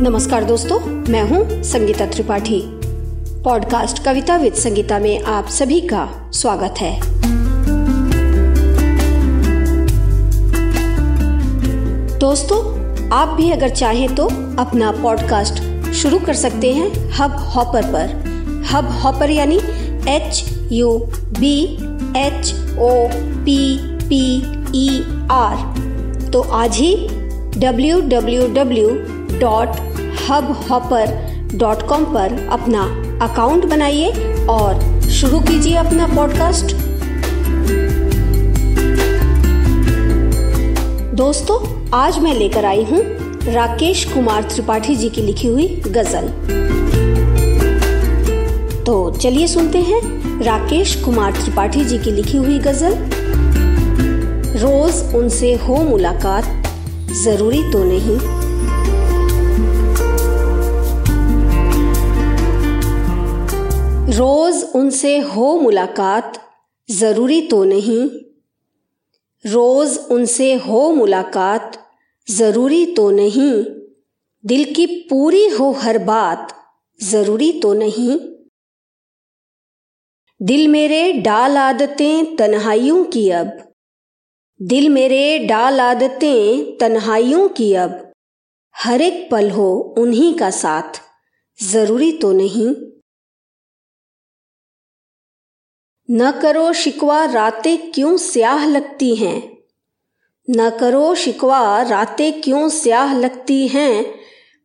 नमस्कार दोस्तों, मैं हूँ संगीता त्रिपाठी। पॉडकास्ट कविता विद संगीता में आप सभी का स्वागत है। दोस्तों, आप भी अगर चाहें तो अपना पॉडकास्ट शुरू कर सकते हैं हब हॉपर पर। हब हॉपर यानी H U B H O P P E R तो आज ही www dot Hubhopper dot com पर अपना अकाउंट बनाइए और शुरू कीजिए अपना पॉडकास्ट दोस्तों, आज मैं लेकर आई हूँ राकेश कुमार त्रिपाठी जी की लिखी हुई गज़ल। तो चलिए सुनते हैं राकेश कुमार त्रिपाठी जी की लिखी हुई गज़ल। रोज उनसे हो मुलाकात, ज़रूरी तो नहीं। रोज उनसे हो मुलाकात ज़रूरी तो नहीं। रोज उनसे हो मुलाकात ज़रूरी तो नहीं। दिल की पूरी हो हर बात ज़रूरी तो नहीं। दिल मेरे डाल आदतें तन्हाइयों की अब। दिल मेरे डाल आदतें तन्हाइयों की अब। हर एक पल हो उन्हीं का साथ ज़रूरी तो नहीं। न करो शिकवा रातें क्यों स्याह लगती हैं? न करो शिकवा रातें क्यों स्याह लगती हैं?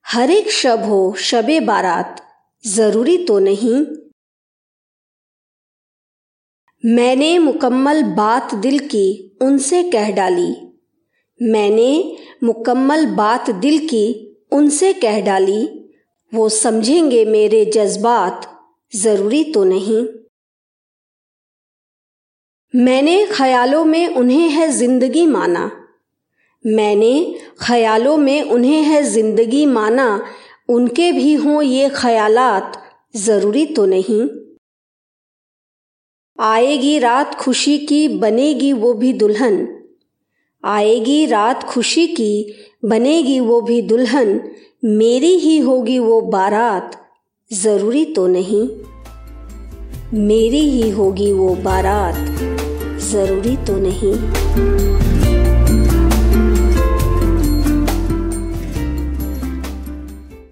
हर एक शब हो शबे बारात, ज़रूरी तो नहीं। मैंने मुकम्मल बात दिल की, उनसे कह डाली। मैंने मुकम्मल बात दिल की, उनसे कह डाली। वो समझेंगे मेरे जज्बात, ज़रूरी तो नहीं। मैंने ख्यालों में उन्हें है ज़िंदगी माना। मैंने ख्यालों में उन्हें है ज़िंदगी माना। उनके भी हों ये ख्यालात, ज़रूरी तो नहीं। आएगी रात खुशी की, बनेगी वो भी दुल्हन। आएगी रात खुशी की, बनेगी वो भी दुल्हन। मेरी ही होगी वो बारात, ज़रूरी तो नहीं। मेरी ही होगी वो बारात। ज़रूरी तो नहीं।